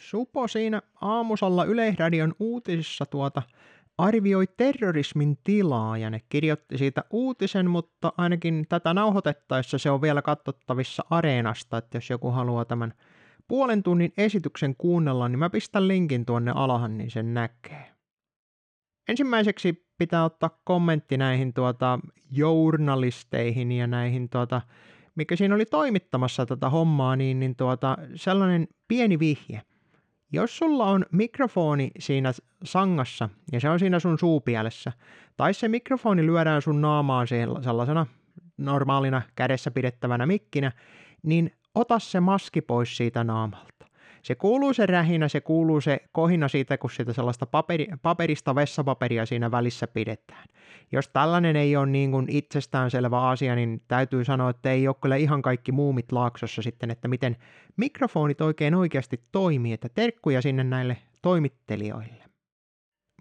Supo siinä aamusalla Yleisradion uutisissa tuota arvioi terrorismin tilaa ja ne kirjoitti siitä uutisen, mutta ainakin tätä nauhoitettaessa se on vielä katsottavissa Areenasta, että jos joku haluaa tämän puolen tunnin esityksen kuunnella, niin mä pistän linkin tuonne alahan, niin sen näkee. Ensimmäiseksi pitää ottaa kommentti näihin tuota journalisteihin ja näihin tuota, mikä siinä oli toimittamassa tätä hommaa, niin, niin tuota, sellainen pieni vihje. Jos sulla on mikrofoni siinä sangassa ja se on siinä sun suupielessä, tai se mikrofoni lyödään sun naamaan sellaisena normaalina kädessä pidettävänä mikkinä, niin ota se maski pois siitä naamalta. Se kuuluu se rähinä, se kuuluu se kohina siitä, kun sitä sellaista paperi, paperista vessapaperia siinä välissä pidetään. Jos tällainen ei ole niin kuin itsestäänselvä asia, niin täytyy sanoa, että ei ole kyllä ihan kaikki muumit laaksossa sitten, että miten mikrofonit oikein oikeasti toimii, että terkkuja sinne näille toimittelijoille.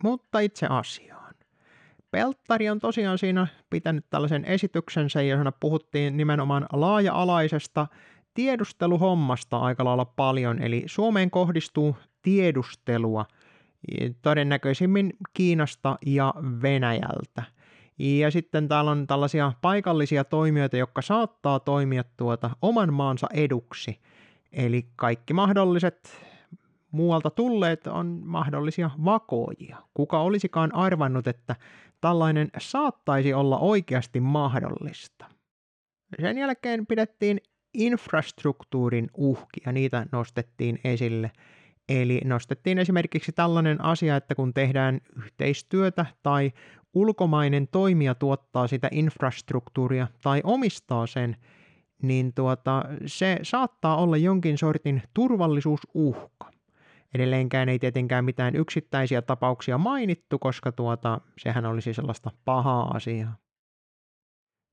Mutta itse asiaan. Pelttari on tosiaan siinä pitänyt tällaisen esityksensä, jossa puhuttiin nimenomaan laaja-alaisesta tiedusteluhommasta aika lailla paljon, eli Suomeen kohdistuu tiedustelua todennäköisimmin Kiinasta ja Venäjältä. Ja sitten täällä on tällaisia paikallisia toimijoita, jotka saattaa toimia tuota oman maansa eduksi. Eli kaikki mahdolliset muualta tulleet on mahdollisia vakoojia. Kuka olisikaan arvannut, että tällainen saattaisi olla oikeasti mahdollista. Sen jälkeen pidettiin infrastruktuurin uhkia, niitä nostettiin esille. Eli nostettiin esimerkiksi tällainen asia, että kun tehdään yhteistyötä tai ulkomainen toimija tuottaa sitä infrastruktuuria tai omistaa sen, niin tuota, se saattaa olla jonkin sortin turvallisuusuhka. Edelleenkään ei tietenkään mitään yksittäisiä tapauksia mainittu, koska tuota, sehän olisi sellaista pahaa asiaa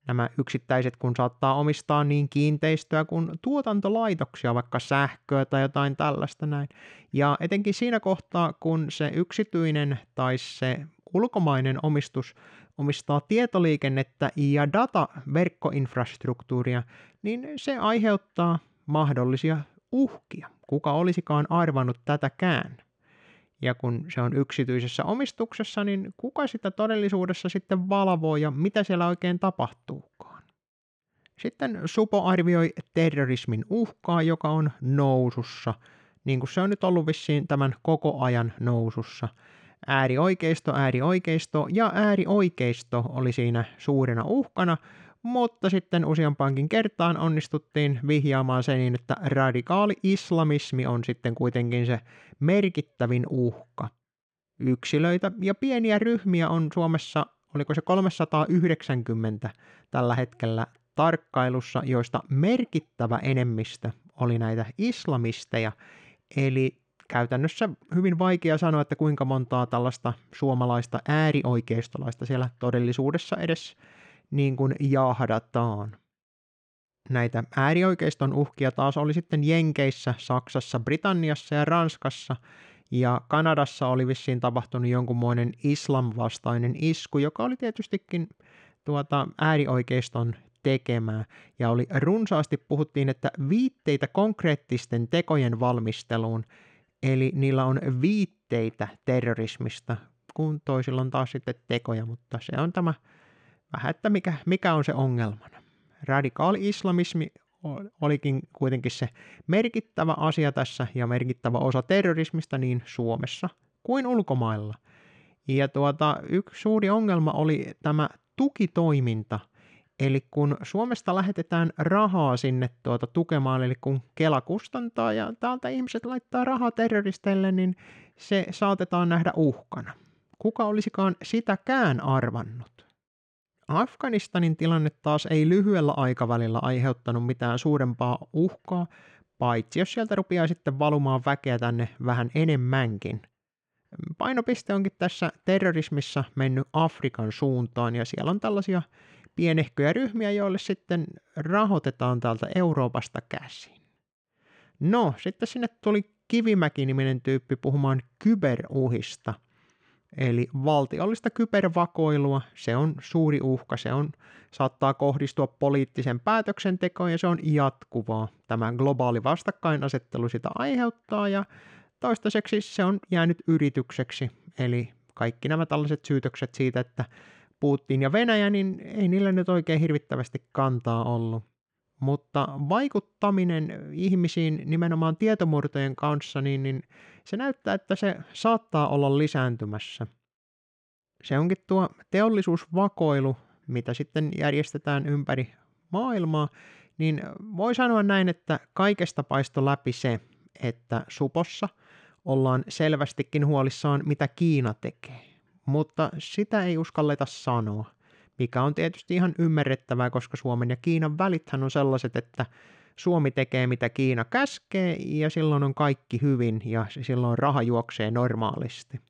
nämä yksittäiset, kun saattaa omistaa niin kiinteistöä kuin tuotantolaitoksia, vaikka sähköä tai jotain tällaista näin. Ja etenkin siinä kohtaa, kun se yksityinen tai se ulkomainen omistus omistaa tietoliikennettä ja dataverkkoinfrastruktuuria, niin se aiheuttaa mahdollisia uhkia. Kuka olisikaan arvannut tätäkään? Ja kun se on yksityisessä omistuksessa, niin kuka sitä todellisuudessa sitten valvoo ja mitä siellä oikein tapahtuukaan? Sitten Supo arvioi terrorismin uhkaa, joka on nousussa, niin kuin se on nyt ollut vissiin tämän koko ajan nousussa. Äärioikeisto, äärioikeisto ja äärioikeisto oli siinä suurena uhkana, mutta sitten useampaankin kertaan onnistuttiin vihjaamaan sen niin, että radikaali islamismi on sitten kuitenkin se merkittävin uhka. Yksilöitä ja pieniä ryhmiä on Suomessa, oliko se 390 tällä hetkellä tarkkailussa, joista merkittävä enemmistö oli näitä islamisteja, eli käytännössä hyvin vaikea sanoa, että kuinka montaa tällaista suomalaista äärioikeistolaista siellä todellisuudessa edes niin kuin jahdataan. Näitä äärioikeiston uhkia taas oli sitten Jenkeissä, Saksassa, Britanniassa ja Ranskassa, ja Kanadassa oli vissiin tapahtunut jonkunmoinen islamvastainen isku, joka oli tietystikin tuota äärioikeiston tekemää, ja oli runsaasti puhuttiin, että viitteitä konkreettisten tekojen valmisteluun, eli niillä on viitteitä terrorismista, kun toisilla on taas sitten tekoja, mutta se on tämä vähän, että mikä, mikä on se ongelmana. Radikaali islamismi olikin kuitenkin se merkittävä asia tässä ja merkittävä osa terrorismista niin Suomessa kuin ulkomailla. Ja tuota, yksi suuri ongelma oli tämä tukitoiminta, eli kun Suomesta lähetetään rahaa sinne tuota tukemaan, eli kun Kela kustantaa ja täältä ihmiset laittaa rahaa terroristeille, niin se saatetaan nähdä uhkana. Kuka olisikaan sitäkään arvannut? Afganistanin tilanne taas ei lyhyellä aikavälillä aiheuttanut mitään suurempaa uhkaa, paitsi jos sieltä rupeaa sitten valumaan väkeä tänne vähän enemmänkin. Painopiste onkin tässä terrorismissa mennyt Afrikan suuntaan ja siellä on tällaisia pienehköjä ryhmiä, joille sitten rahoitetaan täältä Euroopasta käsin. No, sitten sinne tuli Kivimäki-niminen tyyppi puhumaan kyberuhista – Eli valtiollista kybervakoilua, se on suuri uhka, se on, saattaa kohdistua poliittisen päätöksentekoon ja se on jatkuvaa. Tämä globaali vastakkainasettelu sitä aiheuttaa ja toistaiseksi se on jäänyt yritykseksi, eli kaikki nämä tällaiset syytökset siitä, että Putin ja Venäjä, niin ei niillä nyt oikein hirvittävästi kantaa ollut. Mutta vaikuttaminen ihmisiin nimenomaan tietomurtojen kanssa, niin, niin se näyttää, että se saattaa olla lisääntymässä. Se onkin tuo teollisuusvakoilu, mitä sitten järjestetään ympäri maailmaa, niin voi sanoa näin, että kaikesta paisto läpi se, että supossa ollaan selvästikin huolissaan, mitä Kiina tekee. Mutta sitä ei uskalleta sanoa, mikä on tietysti ihan ymmärrettävää, koska Suomen ja Kiinan välithän on sellaiset, että Suomi tekee mitä Kiina käskee ja silloin on kaikki hyvin ja silloin raha juoksee normaalisti.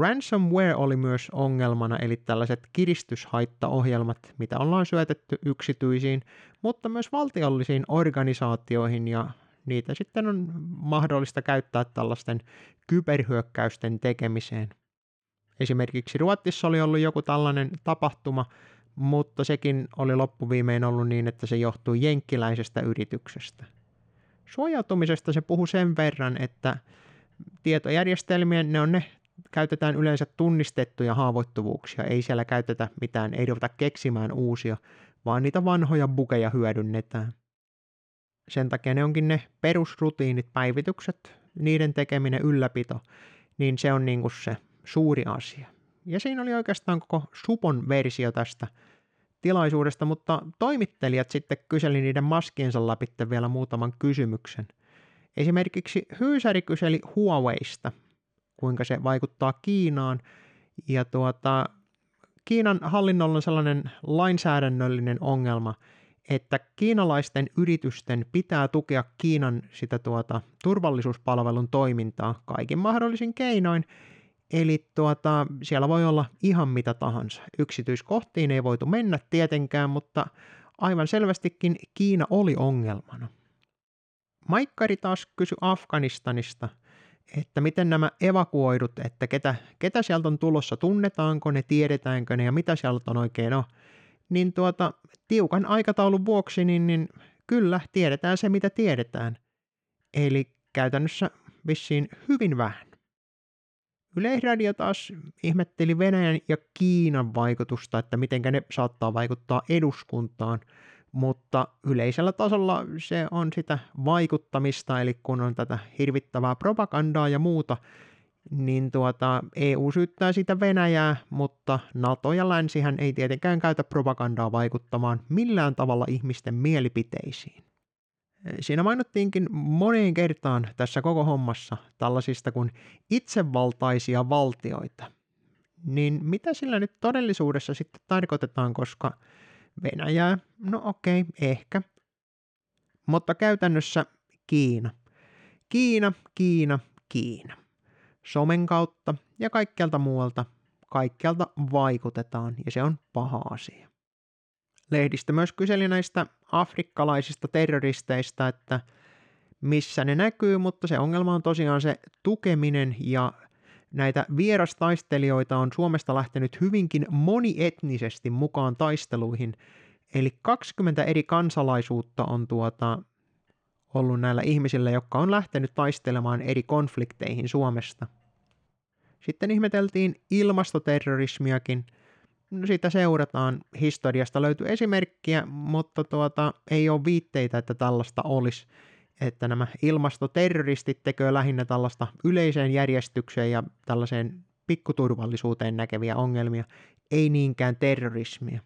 Ransomware oli myös ongelmana, eli tällaiset kiristyshaittaohjelmat, mitä ollaan syötetty yksityisiin, mutta myös valtiollisiin organisaatioihin, ja niitä sitten on mahdollista käyttää tällaisten kyberhyökkäysten tekemiseen. Esimerkiksi Ruotsissa oli ollut joku tällainen tapahtuma, mutta sekin oli loppuviimein ollut niin, että se johtui jenkkiläisestä yrityksestä. Suojautumisesta se puhuu sen verran, että tietojärjestelmien, ne on ne käytetään yleensä tunnistettuja haavoittuvuuksia, ei siellä käytetä mitään, ei ruveta keksimään uusia, vaan niitä vanhoja bukeja hyödynnetään. Sen takia ne onkin ne perusrutiinit, päivitykset, niiden tekeminen, ylläpito, niin se on niin kuin se suuri asia. Ja siinä oli oikeastaan koko Supon versio tästä tilaisuudesta, mutta toimittelijat sitten kyseli niiden maskiensa läpi vielä muutaman kysymyksen. Esimerkiksi Hyysäri kyseli Huaweista, kuinka se vaikuttaa Kiinaan. Ja tuota, Kiinan hallinnolla on sellainen lainsäädännöllinen ongelma, että kiinalaisten yritysten pitää tukea Kiinan sitä tuota, turvallisuuspalvelun toimintaa kaikin mahdollisin keinoin. Eli tuota, siellä voi olla ihan mitä tahansa. Yksityiskohtiin ei voitu mennä tietenkään, mutta aivan selvästikin Kiina oli ongelmana. Maikkari taas kysyi Afganistanista – että miten nämä evakuoidut, että ketä, ketä sieltä on tulossa, tunnetaanko ne, tiedetäänkö ne ja mitä sieltä on oikein on, niin tuota, tiukan aikataulun vuoksi, niin, niin kyllä tiedetään se, mitä tiedetään. Eli käytännössä vissiin hyvin vähän. Yleisradio taas ihmetteli Venäjän ja Kiinan vaikutusta, että miten ne saattaa vaikuttaa eduskuntaan – mutta yleisellä tasolla se on sitä vaikuttamista, eli kun on tätä hirvittävää propagandaa ja muuta, niin tuota, EU syyttää sitä Venäjää, mutta NATO ja länsihän ei tietenkään käytä propagandaa vaikuttamaan millään tavalla ihmisten mielipiteisiin. Siinä mainittiinkin moneen kertaan tässä koko hommassa tällaisista kuin itsevaltaisia valtioita. Niin mitä sillä nyt todellisuudessa sitten tarkoitetaan, koska Venäjää, no okei, okay, ehkä. Mutta käytännössä Kiina. Kiina, Kiina, Kiina. Somen kautta ja kaikkialta muualta, kaikkialta vaikutetaan ja se on paha asia. Lehdistö myös kyseli näistä afrikkalaisista terroristeista, että missä ne näkyy, mutta se ongelma on tosiaan se tukeminen ja näitä vierastaistelijoita on Suomesta lähtenyt hyvinkin monietnisesti mukaan taisteluihin, eli 20 eri kansalaisuutta on tuota, ollut näillä ihmisillä, jotka on lähtenyt taistelemaan eri konflikteihin Suomesta. Sitten ihmeteltiin ilmastoterrorismiakin. Sitä seurataan. Historiasta löytyy esimerkkiä, mutta tuota, ei ole viitteitä, että tällaista olisi että nämä ilmastoterroristit tekevät lähinnä tällaista yleiseen järjestykseen ja tällaiseen pikkuturvallisuuteen näkeviä ongelmia, ei niinkään terrorismia.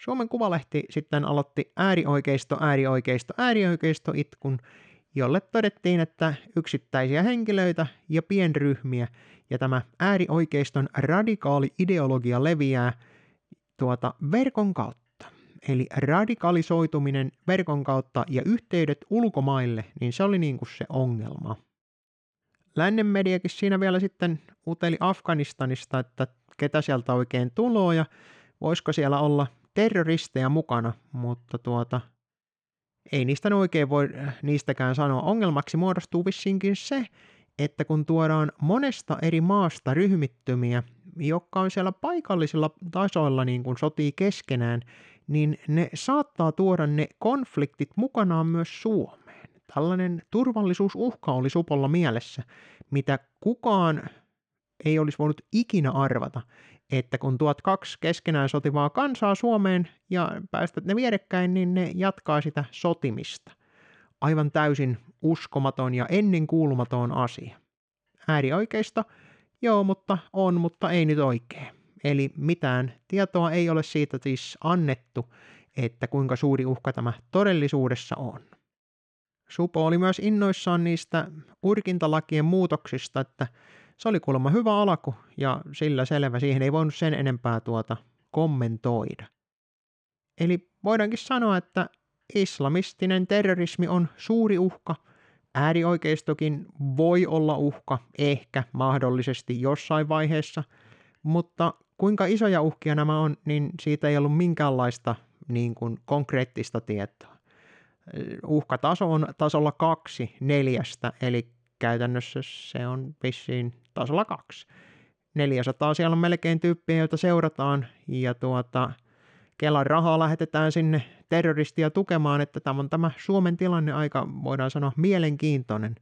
Suomen Kuvalehti sitten aloitti äärioikeisto, äärioikeisto, äärioikeisto itkun, jolle todettiin, että yksittäisiä henkilöitä ja pienryhmiä ja tämä äärioikeiston radikaali ideologia leviää tuota verkon kautta eli radikalisoituminen verkon kautta ja yhteydet ulkomaille, niin se oli niin kuin se ongelma. Lännen mediakin siinä vielä sitten uteli Afganistanista, että ketä sieltä oikein tuloa ja voisiko siellä olla terroristeja mukana, mutta tuota, ei niistä oikein voi niistäkään sanoa. Ongelmaksi muodostuu vissiinkin se, että kun tuodaan monesta eri maasta ryhmittymiä, jotka on siellä paikallisilla tasoilla niin kuin sotii keskenään, niin ne saattaa tuoda ne konfliktit mukanaan myös Suomeen. tällainen turvallisuusuhka oli Supolla mielessä, mitä kukaan ei olisi voinut ikinä arvata, että kun tuot kaksi keskenään sotivaa kansaa Suomeen ja päästät ne vierekkäin, niin ne jatkaa sitä sotimista. Aivan täysin uskomaton ja ennenkuulumaton asia. Äärioikeista, joo, mutta on, mutta ei nyt oikein. Eli mitään tietoa ei ole siitä siis annettu, että kuinka suuri uhka tämä todellisuudessa on. Supo oli myös innoissaan niistä urkintalakien muutoksista, että se oli kuulemma hyvä alku ja sillä selvä, siihen ei voinut sen enempää tuota kommentoida. Eli voidaankin sanoa, että islamistinen terrorismi on suuri uhka, äärioikeistokin voi olla uhka, ehkä mahdollisesti jossain vaiheessa, mutta kuinka isoja uhkia nämä on, niin siitä ei ollut minkäänlaista niin kuin konkreettista tietoa. Uhkataso on tasolla kaksi neljästä, eli käytännössä se on vissiin tasolla kaksi. 400 siellä on melkein tyyppiä, joita seurataan, ja tuota, Kelan rahaa lähetetään sinne terroristia tukemaan, että tämä on tämä Suomen tilanne aika, voidaan sanoa, mielenkiintoinen,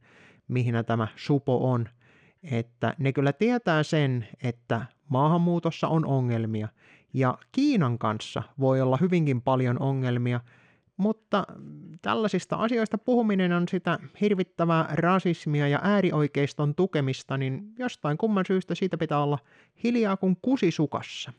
mihin tämä supo on. Että ne kyllä tietää sen, että maahanmuutossa on ongelmia, ja Kiinan kanssa voi olla hyvinkin paljon ongelmia, mutta tällaisista asioista puhuminen on sitä hirvittävää rasismia ja äärioikeiston tukemista, niin jostain kumman syystä siitä pitää olla hiljaa kuin kusisukassa.